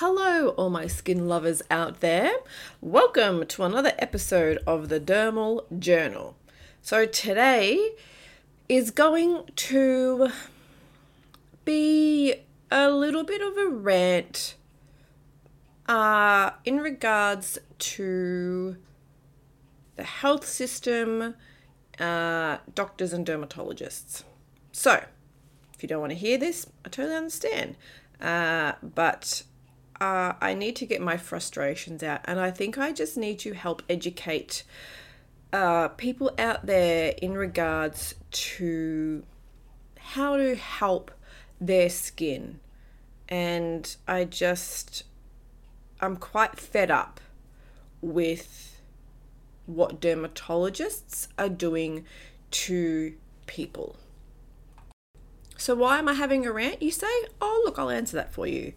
Hello, all my skin lovers out there. Welcome to another episode of the Dermal Journal. So, today is going to be a little bit of a rant uh, in regards to the health system, uh, doctors, and dermatologists. So, if you don't want to hear this, I totally understand. Uh, but uh, I need to get my frustrations out, and I think I just need to help educate uh, people out there in regards to how to help their skin. And I just, I'm quite fed up with what dermatologists are doing to people. So, why am I having a rant, you say? Oh, look, I'll answer that for you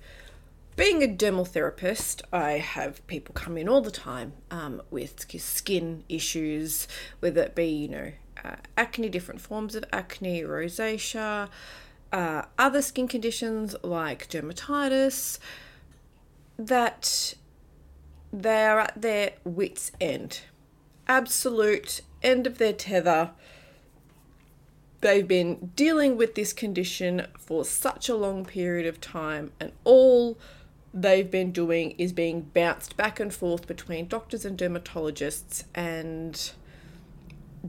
being a dermal therapist, I have people come in all the time um, with skin issues, whether it be, you know, uh, acne, different forms of acne, rosacea, uh, other skin conditions like dermatitis, that they are at their wits' end. Absolute end of their tether. They've been dealing with this condition for such a long period of time, and all they've been doing is being bounced back and forth between doctors and dermatologists, and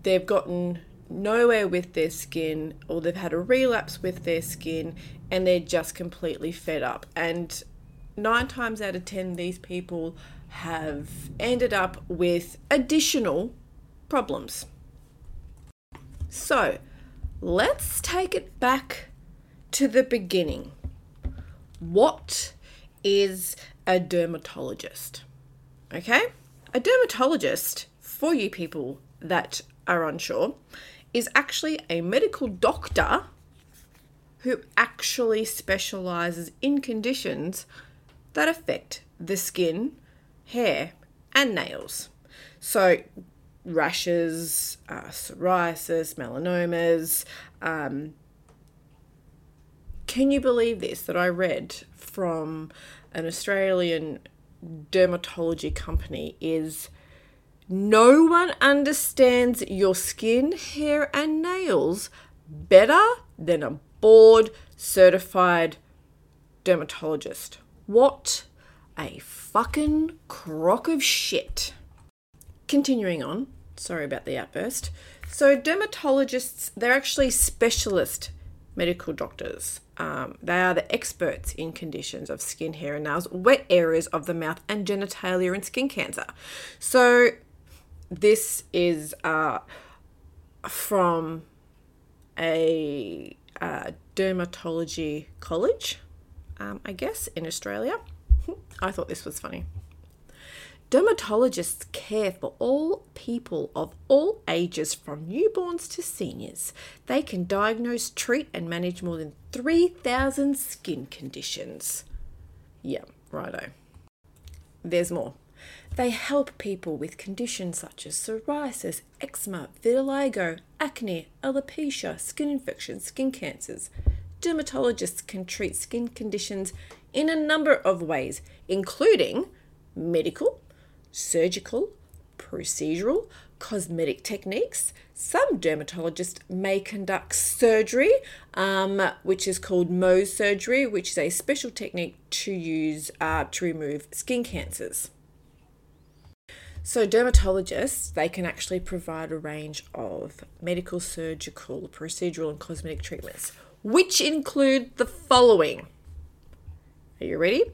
they've gotten nowhere with their skin, or they've had a relapse with their skin, and they're just completely fed up. And nine times out of ten, these people have ended up with additional problems. So, let's take it back to the beginning. What is a dermatologist. Okay? A dermatologist, for you people that are unsure, is actually a medical doctor who actually specializes in conditions that affect the skin, hair, and nails. So, rashes, uh, psoriasis, melanomas. Um, can you believe this that I read from an Australian dermatology company is no one understands your skin, hair, and nails better than a board certified dermatologist. What a fucking crock of shit. Continuing on, sorry about the outburst. So, dermatologists, they're actually specialist medical doctors. Um, they are the experts in conditions of skin, hair, and nails, wet areas of the mouth, and genitalia and skin cancer. So, this is uh, from a uh, dermatology college, um, I guess, in Australia. I thought this was funny. Dermatologists care for all people of all ages from newborns to seniors. They can diagnose, treat, and manage more than 3,000 skin conditions. Yeah, righto. There's more. They help people with conditions such as psoriasis, eczema, vitiligo, acne, alopecia, skin infections, skin cancers. Dermatologists can treat skin conditions in a number of ways, including medical, surgical, procedural, cosmetic techniques. Some dermatologists may conduct surgery, um, which is called Mohs surgery, which is a special technique to use uh, to remove skin cancers. So, dermatologists, they can actually provide a range of medical, surgical, procedural, and cosmetic treatments, which include the following. Are you ready?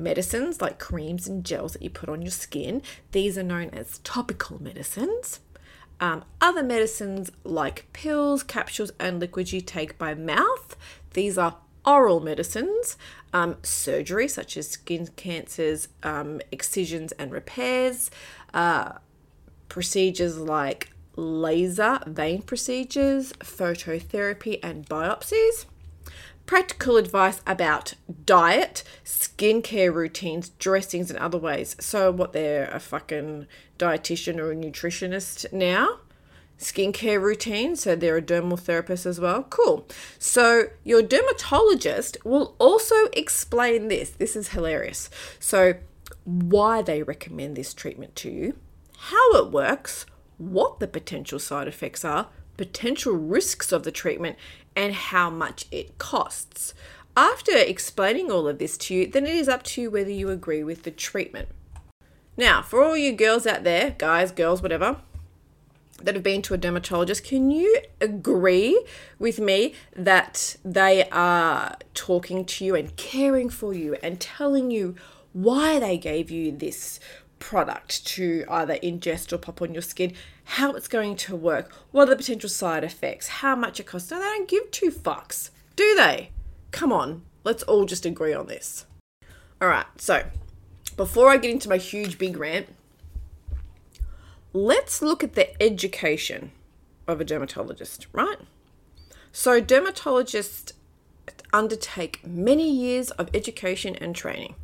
Medicines like creams and gels that you put on your skin. These are known as topical medicines. Um, other medicines like pills, capsules, and liquids you take by mouth. These are oral medicines. Um, surgery, such as skin cancers, um, excisions, and repairs. Uh, procedures like laser vein procedures, phototherapy, and biopsies practical advice about diet, skincare routines, dressings, and other ways. So, what they're a fucking dietitian or a nutritionist now? skincare routine. So they're a dermal therapist as well. Cool. So your dermatologist will also explain this. This is hilarious. So, why they recommend this treatment to you, how it works, what the potential side effects are, potential risks of the treatment, and how much it costs. After explaining all of this to you, then it is up to you whether you agree with the treatment. Now, for all you girls out there, guys, girls, whatever, that have been to a dermatologist, can you agree with me that they are talking to you and caring for you and telling you why they gave you this product to either ingest or pop on your skin, how it's going to work, what are the potential side effects, how much it costs? No, they don't give two fucks, do they? Come on, let's all just agree on this. All right, so before I get into my huge big rant, let's look at the education of a dermatologist, right? So, dermatologists undertake many years of education and training.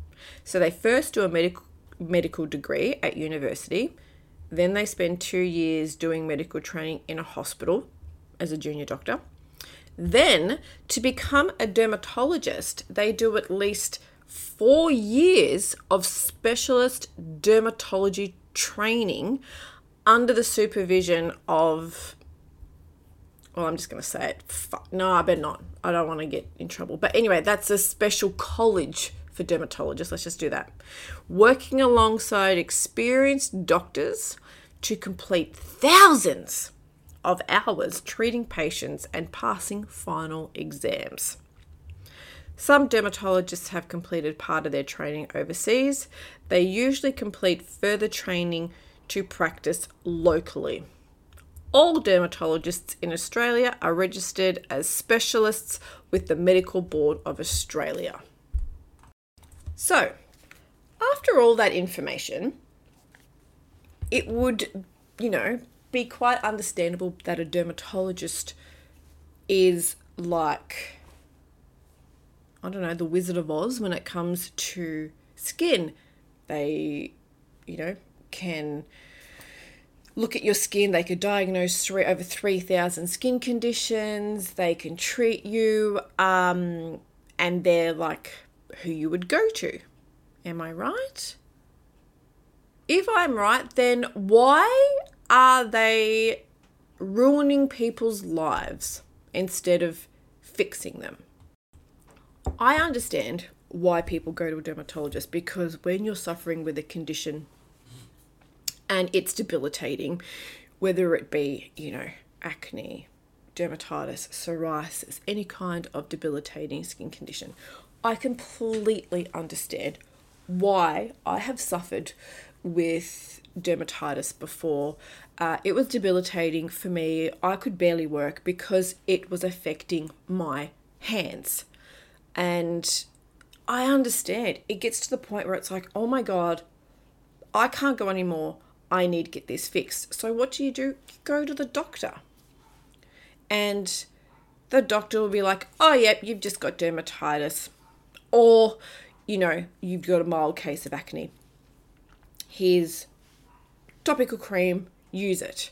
So, they first do a medical medical degree at university, then they spend two years doing medical training in a hospital as a junior doctor. Then, to become a dermatologist, they do at least four years of specialist dermatology training under the supervision of well, I'm just going to say it. No, I better not. I don't want to get in trouble. But anyway, that's a special college for dermatologists. Let's just do that. Working alongside experienced doctors to complete thousands of hours treating patients and passing final exams. Some dermatologists have completed part of their training overseas. They usually complete further training to practice locally. All dermatologists in Australia are registered as specialists with the Medical Board of Australia. So, after all that information, it would, you know, be quite understandable that a dermatologist is like, I don't know, the Wizard of Oz when it comes to skin. They, you know, can look at your skin. They could diagnose three, over 3,000 skin conditions. They can treat you. Um, and they're like who you would go to. Am I right? If I'm right, then why are they ruining people's lives instead of fixing them? I understand why people go to a dermatologist because when you're suffering with a condition and it's debilitating, whether it be, you know, acne, dermatitis, psoriasis, any kind of debilitating skin condition. I completely understand why I have suffered with dermatitis before. Uh, it was debilitating for me. I could barely work because it was affecting my hands. And I understand. It gets to the point where it's like, oh my God, I can't go anymore. I need to get this fixed. So what do you do? You go to the doctor. And the doctor will be like, oh, yep, you've just got dermatitis. Or, you know, you've got a mild case of acne. Here's topical cream, use it.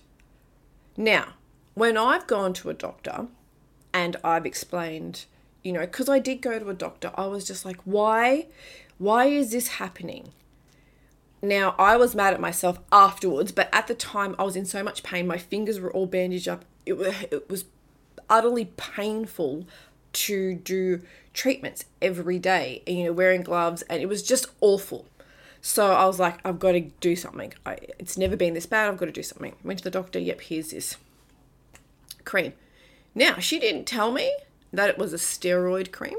Now, when I've gone to a doctor and I've explained, you know, because I did go to a doctor, I was just like, why? Why is this happening? Now, I was mad at myself afterwards, but at the time I was in so much pain. My fingers were all bandaged up. It was, it was utterly painful to do treatments every day, you know, wearing gloves, and it was just awful. So I was like, I've got to do something. I, it's never been this bad. I've got to do something. Went to the doctor. Yep, here's this cream. Now, she didn't tell me that it was a steroid cream.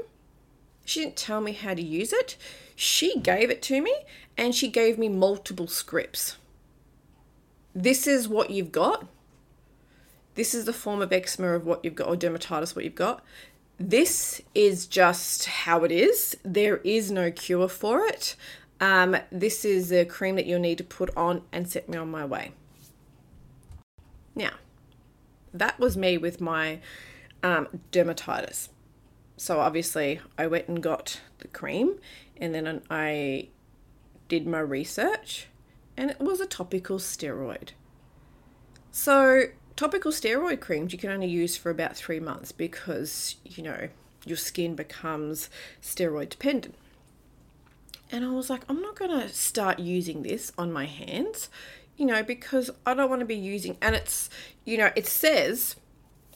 She didn't tell me how to use it. She gave it to me and she gave me multiple scripts. This is what you've got. This is the form of eczema of what you've got, or dermatitis, what you've got. This is just how it is. There is no cure for it. Um, this is a cream that you'll need to put on and set me on my way. Now, that was me with my um, dermatitis so obviously I went and got the cream and then I did my research and it was a topical steroid. So topical steroid creams you can only use for about three months because, you know, your skin becomes steroid dependent. And I was like, I'm not going to start using this on my hands, you know, because I don't want to be using, and it's, you know, it says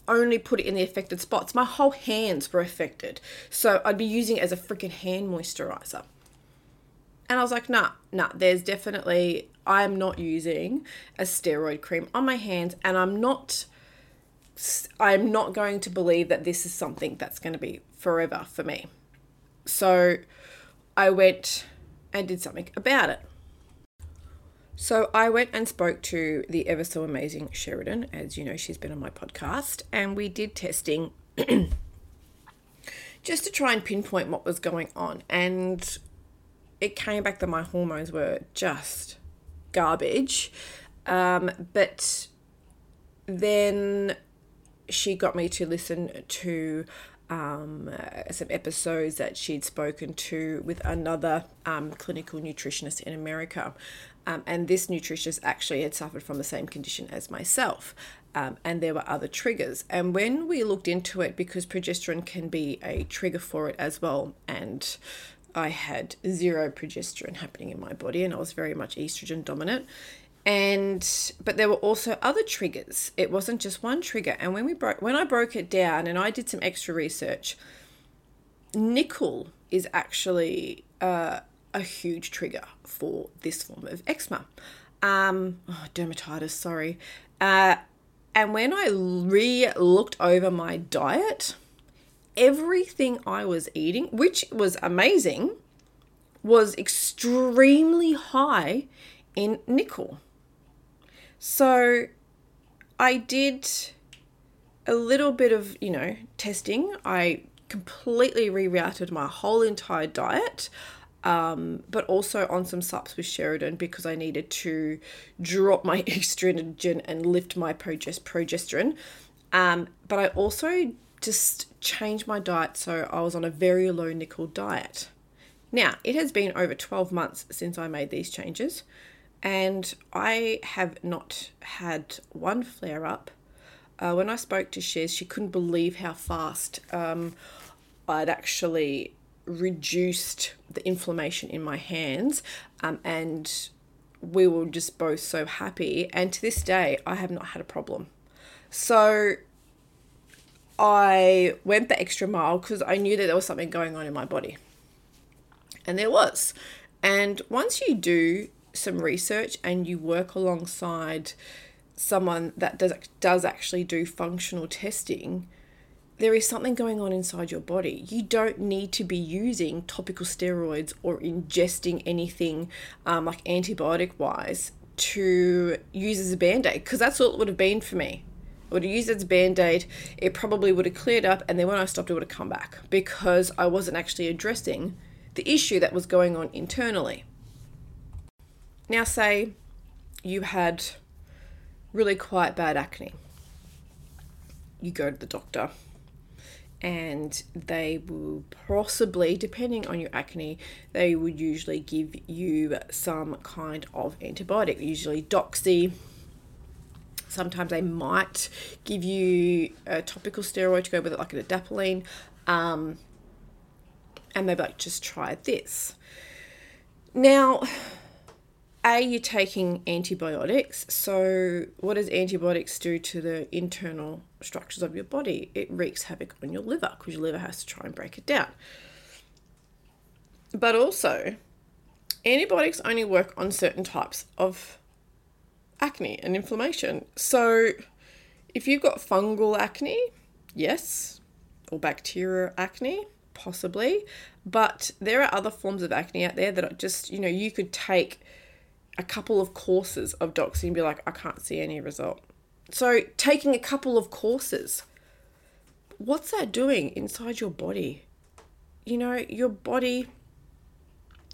only put it in the affected spots. My whole hands were affected. So I'd be using it as a freaking hand moisturizer. And I was like, nah, nah, there's definitely, I'm not using a steroid cream on my hands, and I'm not. I'm not going to believe that this is something that's going to be forever for me. So I went and did something about it. So I went and spoke to the ever so amazing Sheridan, as you know, she's been on my podcast, and we did testing just to try and pinpoint what was going on. And it came back that my hormones were just garbage. Um, but then she got me to listen to um, uh, some episodes that she'd spoken to with another um, clinical nutritionist in America. Um, and this nutritionist actually had suffered from the same condition as myself. Um, and there were other triggers. And when we looked into it, because progesterone can be a trigger for it as well, and I had zero progesterone happening in my body, and I was very much estrogen dominant. And but there were also other triggers. It wasn't just one trigger. And when we broke when i broke it down and i did some extra research nickel is actually uh, a huge trigger for this form of eczema. Um oh, dermatitis sorry. Uh, and when i re looked over my diet everything i was eating which was amazing was extremely high in nickel so I did a little bit of, you know, testing. I completely rerouted my whole entire diet. Um, but also on some sups with Sheridan because I needed to drop my estrogen and lift my progesterone. Um, but I also just changed my diet so I was on a very low nickel diet. Now, it has been over 12 months since I made these changes and I have not had one flare up. Uh, when I spoke to Shiz, she couldn't believe how fast um, I'd actually reduced the inflammation in my hands, um, and we were just both so happy. And to this day, I have not had a problem. So I went the extra mile because I knew that there was something going on in my body. And there was. And once you do some research and you work alongside someone that does does actually do functional testing, there is something going on inside your body. You don't need to be using topical steroids or ingesting anything um, like antibiotic wise to use as a band aid because that's all it would have been for me. I would have used it as a band aid, it probably would have cleared up, and then when I stopped, it would have come back because I wasn't actually addressing the issue that was going on internally. Now, say you had really quite bad acne. You go to the doctor and they will possibly, depending on your acne, they would usually give you some kind of antibiotic, usually doxy. Sometimes they might give you a topical steroid to go with it, like an adapalene. Um, and they're like, just try this. Now, a, you're taking antibiotics. So, what does antibiotics do to the internal structures of your body? It wreaks havoc on your liver because your liver has to try and break it down. But also, antibiotics only work on certain types of acne and inflammation. So, if you've got fungal acne, yes, or bacterial acne, possibly, but there are other forms of acne out there that are just, you know, you could take a couple of courses of doxy and be like, I can't see any result. So, taking a couple of courses, what's that doing inside your body? You know, your body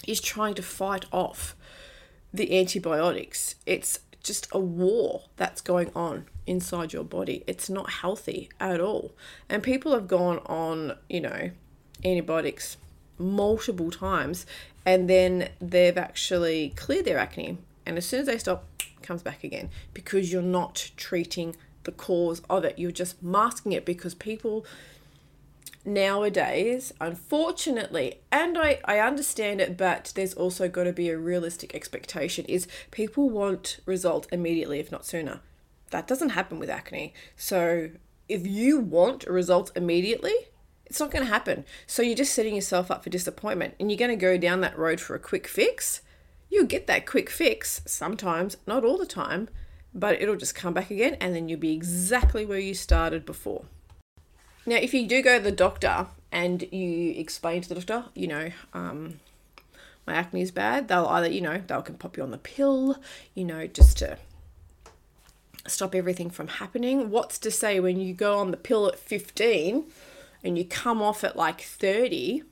is trying to fight off the antibiotics. It's just a war that's going on inside your body. It's not healthy at all. And people have gone on, you know, antibiotics multiple times and then they've actually cleared their acne and as soon as they stop comes back again because you're not treating the cause of it. You're just masking it because people nowadays, unfortunately, and I, I understand it, but there's also got to be a realistic expectation is people want results immediately, if not sooner. That doesn't happen with acne. So if you want results immediately, it's not going to happen. So you're just setting yourself up for disappointment and you're going to go down that road for a quick fix. You'll get that quick fix sometimes, not all the time, but it'll just come back again and then you'll be exactly where you started before. Now, if you do go to the doctor and you explain to the doctor, you know, um, my acne is bad, they'll either, you know, they'll can pop you on the pill, you know, just to stop everything from happening. What's to say when you go on the pill at 15 and you come off at like 30?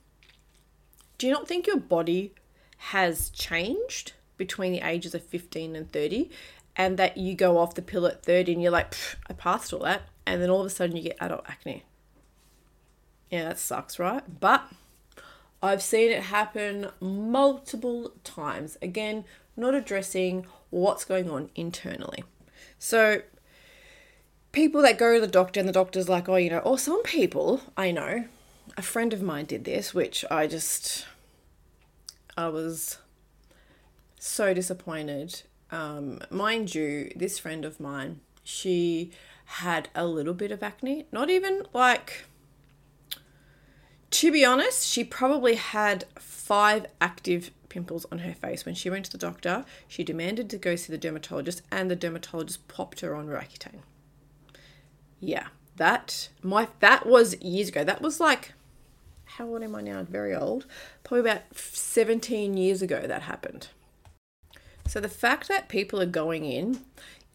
Do you not think your body has changed between the ages of 15 and 30? And that you go off the pill at 30 and you're like, I passed all that. And then all of a sudden you get adult acne. Yeah, that sucks, right? But I've seen it happen multiple times. Again, not addressing what's going on internally. So, people that go to the doctor and the doctor's like, oh, you know, or some people I know, a friend of mine did this, which I just, I was so disappointed. Um, mind you, this friend of mine, she had a little bit of acne, not even like to be honest, she probably had five active pimples on her face. When she went to the doctor, she demanded to go see the dermatologist, and the dermatologist popped her on Roaccutane. Yeah, that my that was years ago. That was like how old am I now? Very old. Probably about 17 years ago that happened. So the fact that people are going in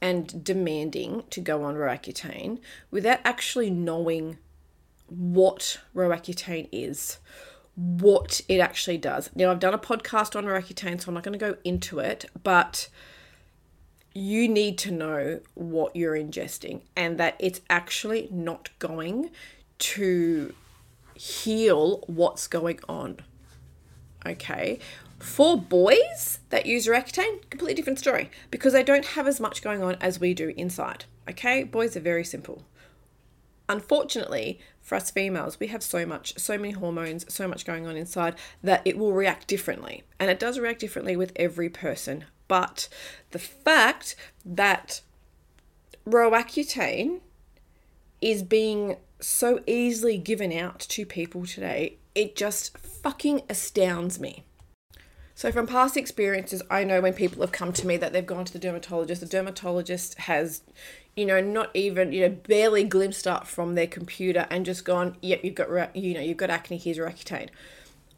and demanding to go on Roaccutane without actually knowing what Roaccutane is, what it actually does. Now, I've done a podcast on Roaccutane, so I'm not going to go into it, but you need to know what you're ingesting and that it's actually not going to heal what's going on. Okay. For boys that use Roaccutane, completely different story because they don't have as much going on as we do inside. Okay. Boys are very simple. Unfortunately, for us females, we have so much, so many hormones, so much going on inside that it will react differently. And it does react differently with every person. But the fact that Roaccutane is being so easily given out to people today, it just fucking astounds me. So, from past experiences, I know when people have come to me that they've gone to the dermatologist, the dermatologist has you know, not even, you know, barely glimpsed up from their computer and just gone, yep, you've got, you know, you've got acne, here's Roaccutane.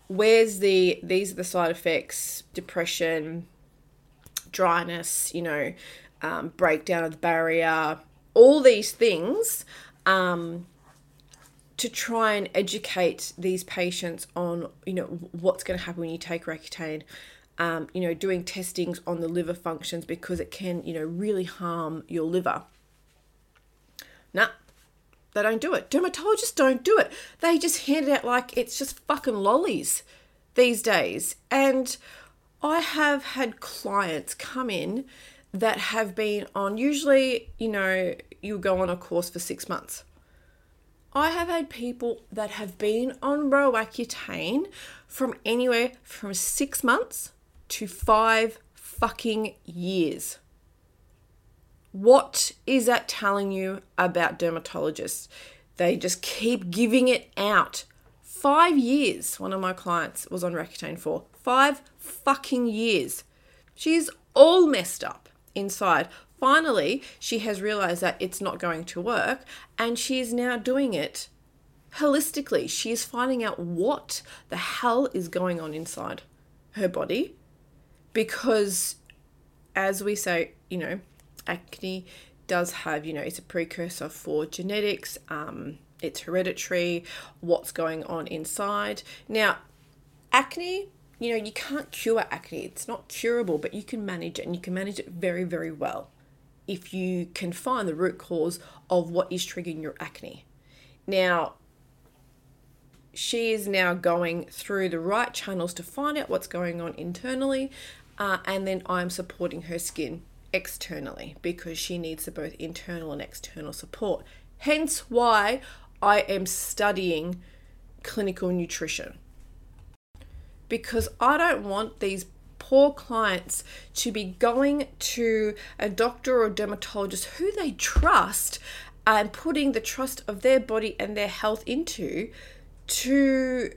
Where's the, these are the side effects, depression, dryness, you know, um, breakdown of the barrier, all these things um, to try and educate these patients on, you know, what's going to happen when you take Roaccutane. Um, you know, doing testings on the liver functions because it can, you know, really harm your liver. Nah, they don't do it. Dermatologists don't do it. They just hand it out like it's just fucking lollies these days. And I have had clients come in that have been on, usually, you know, you go on a course for six months. I have had people that have been on Roaccutane from anywhere from six months to five fucking years. What is that telling you about dermatologists? They just keep giving it out. Five years, one of my clients was on Roaccutane for. Five fucking years. She's all messed up inside. Finally, she has realized that it's not going to work and she is now doing it holistically. She is finding out what the hell is going on inside her body because, as we say, you know, acne does have, you know, it's a precursor for genetics, um, it's hereditary, what's going on inside. Now, acne, you know, you can't cure acne, it's not curable, but you can manage it and you can manage it very, very well if you can find the root cause of what is triggering your acne. Now, she is now going through the right channels to find out what's going on internally, uh, and then I'm supporting her skin externally because she needs both internal and external support. Hence why I am studying clinical nutrition. Because I don't want these poor clients to be going to a doctor or dermatologist who they trust and putting the trust of their body and their health into to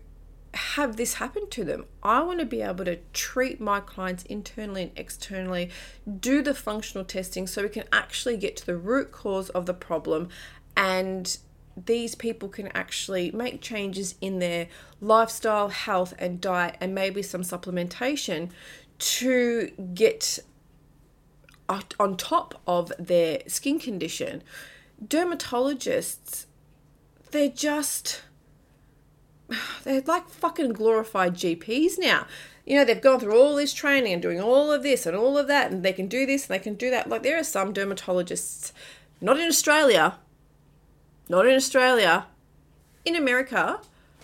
have this happen to them. I want to be able to treat my clients internally and externally, do the functional testing so we can actually get to the root cause of the problem and these people can actually make changes in their lifestyle, health, and diet, and maybe some supplementation to get on top of their skin condition. Dermatologists, they're just they're like fucking glorified GPs now. You know, they've gone through all this training and doing all of this and all of that, and they can do this and they can do that. Like, there are some dermatologists, not in Australia, not in Australia, in America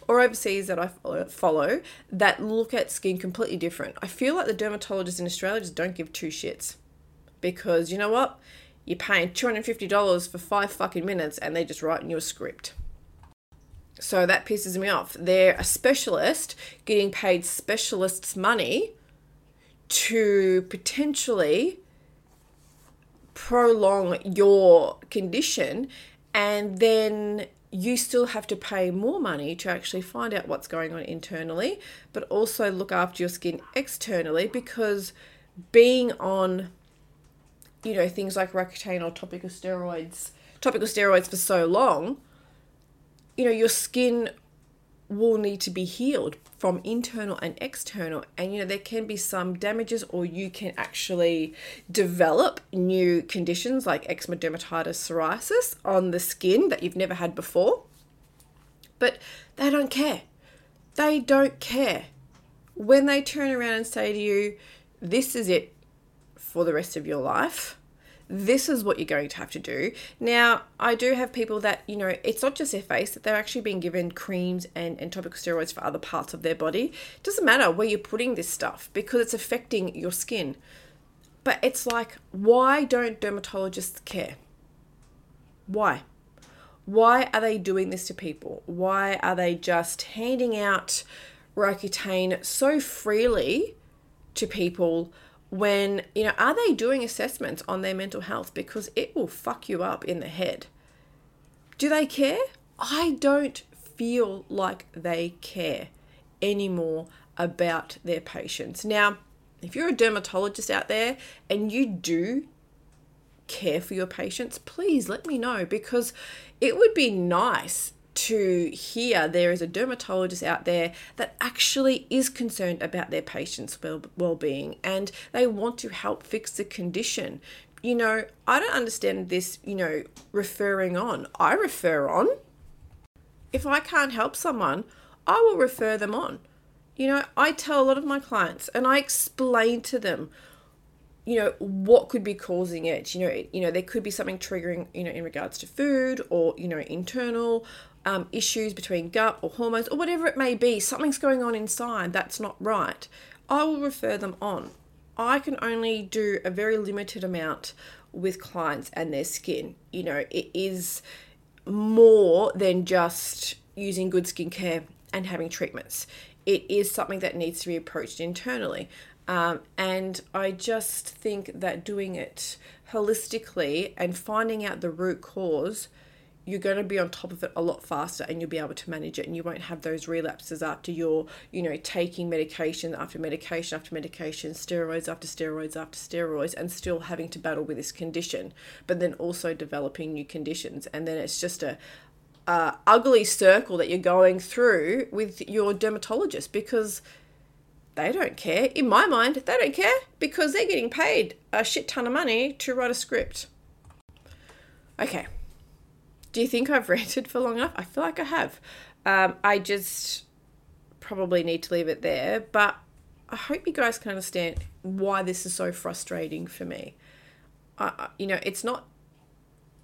or overseas that I uh, follow that look at skin completely different. I feel like the dermatologists in Australia just don't give two shits because you know what? You're paying $250 for five fucking minutes and they're just write in your script. So that pisses me off. They're a specialist getting paid specialists' money to potentially prolong your condition and then you still have to pay more money to actually find out what's going on internally, but also look after your skin externally because being on, you know, things like Roaccutane or topical steroids, topical steroids for so long, you know, your skin will need to be healed from internal and external. And you know there can be some damages or you can actually develop new conditions like eczema dermatitis psoriasis on the skin that you've never had before. But they don't care. They don't care. When they turn around and say to you this is it for the rest of your life this is what you're going to have to do. Now, I do have people that, you know, it's not just their face, that they're actually being given creams and, and topical steroids for other parts of their body. It doesn't matter where you're putting this stuff because it's affecting your skin. But it's like, why don't dermatologists care? Why? Why are they doing this to people? Why are they just handing out Roaccutane so freely to people when, you know, are they doing assessments on their mental health? Because it will fuck you up in the head. Do they care? I don't feel like they care anymore about their patients. Now, if you're a dermatologist out there and you do care for your patients, please let me know because it would be nice to hear there is a dermatologist out there that actually is concerned about their patients' well being and they want to help fix the condition. You know, I don't understand this, you know, referring on. I refer on. If I can't help someone, I will refer them on. You know, I tell a lot of my clients and I explain to them you know what could be causing it you know you know there could be something triggering you know in regards to food or you know internal um, issues between gut or hormones or whatever it may be, something's going on inside that's not right, I will refer them on. I can only do a very limited amount with clients and their skin. You know, it is more than just using good skincare and having treatments. It is something that needs to be approached internally. Um, and I just think that doing it holistically and finding out the root cause you're going to be on top of it a lot faster and you'll be able to manage it and you won't have those relapses after you're you know taking medication after medication after medication steroids after steroids after steroids and still having to battle with this condition but then also developing new conditions and then it's just a uh, ugly circle that you're going through with your dermatologist because they don't care. In my mind, they don't care because they're getting paid a shit ton of money to write a script. Okay, do you think I've ranted for long enough? I feel like I have. Um, I just probably need to leave it there, but I hope you guys can understand why this is so frustrating for me. Uh, you know, it's not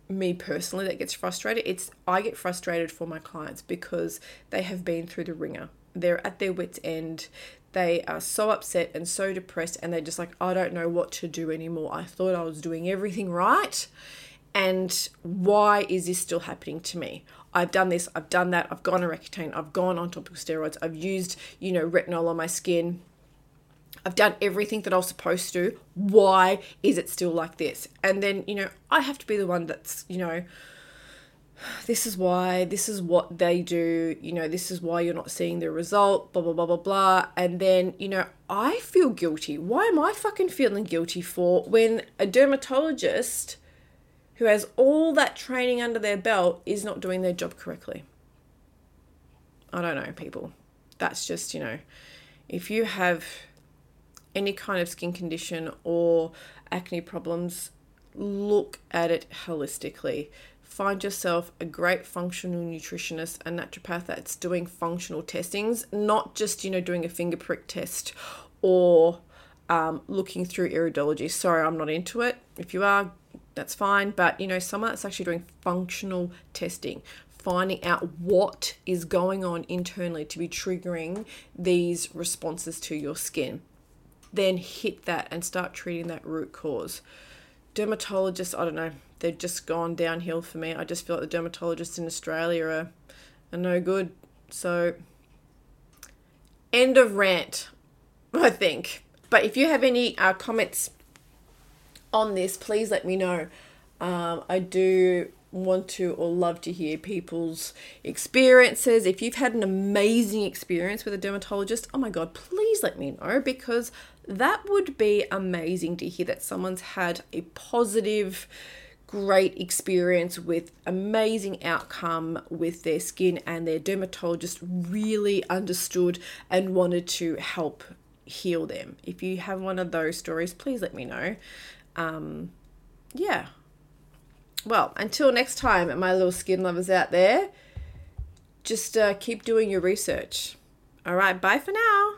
me personally that gets frustrated. It's I get frustrated for my clients because they have been through the wringer. they're at their wits' end. They are so upset and so depressed, and they're just like, I don't know what to do anymore. I thought I was doing everything right. And why is this still happening to me? I've done this, I've done that, I've gone on Accutane, I've gone on topical steroids, I've used, you know, retinol on my skin. I've done everything that I was supposed to. Why is it still like this? And then, you know, I have to be the one that's, you know, this is why, this is what they do, you know, this is why you're not seeing the result, blah, blah, blah, blah, blah. And then, you know, I feel guilty. Why am I fucking feeling guilty for when a dermatologist who has all that training under their belt is not doing their job correctly? I don't know, people. That's just, you know, if you have any kind of skin condition or acne problems, look at it holistically find yourself a great functional nutritionist, a naturopath that's doing functional testings, not just, you know, doing a finger prick test or um, looking through iridology. Sorry, I'm not into it. If you are, that's fine. But, you know, someone that's actually doing functional testing, finding out what is going on internally to be triggering these responses to your skin. Then hit that and start treating that root cause. Dermatologists, I don't know, they've just gone downhill for me. I just feel like the dermatologists in Australia are, are no good. So, end of rant, I think. But if you have any uh, comments on this, please let me know. Um, I do want to or love to hear people's experiences. If you've had an amazing experience with a dermatologist, oh my God, please let me know because that would be amazing to hear that someone's had a positive great experience with amazing outcome with their skin and their dermatologist really understood and wanted to help heal them. If you have one of those stories, please let me know. Um, yeah. Well, until next time, my little skin lovers out there, just uh, keep doing your research. All right, bye for now.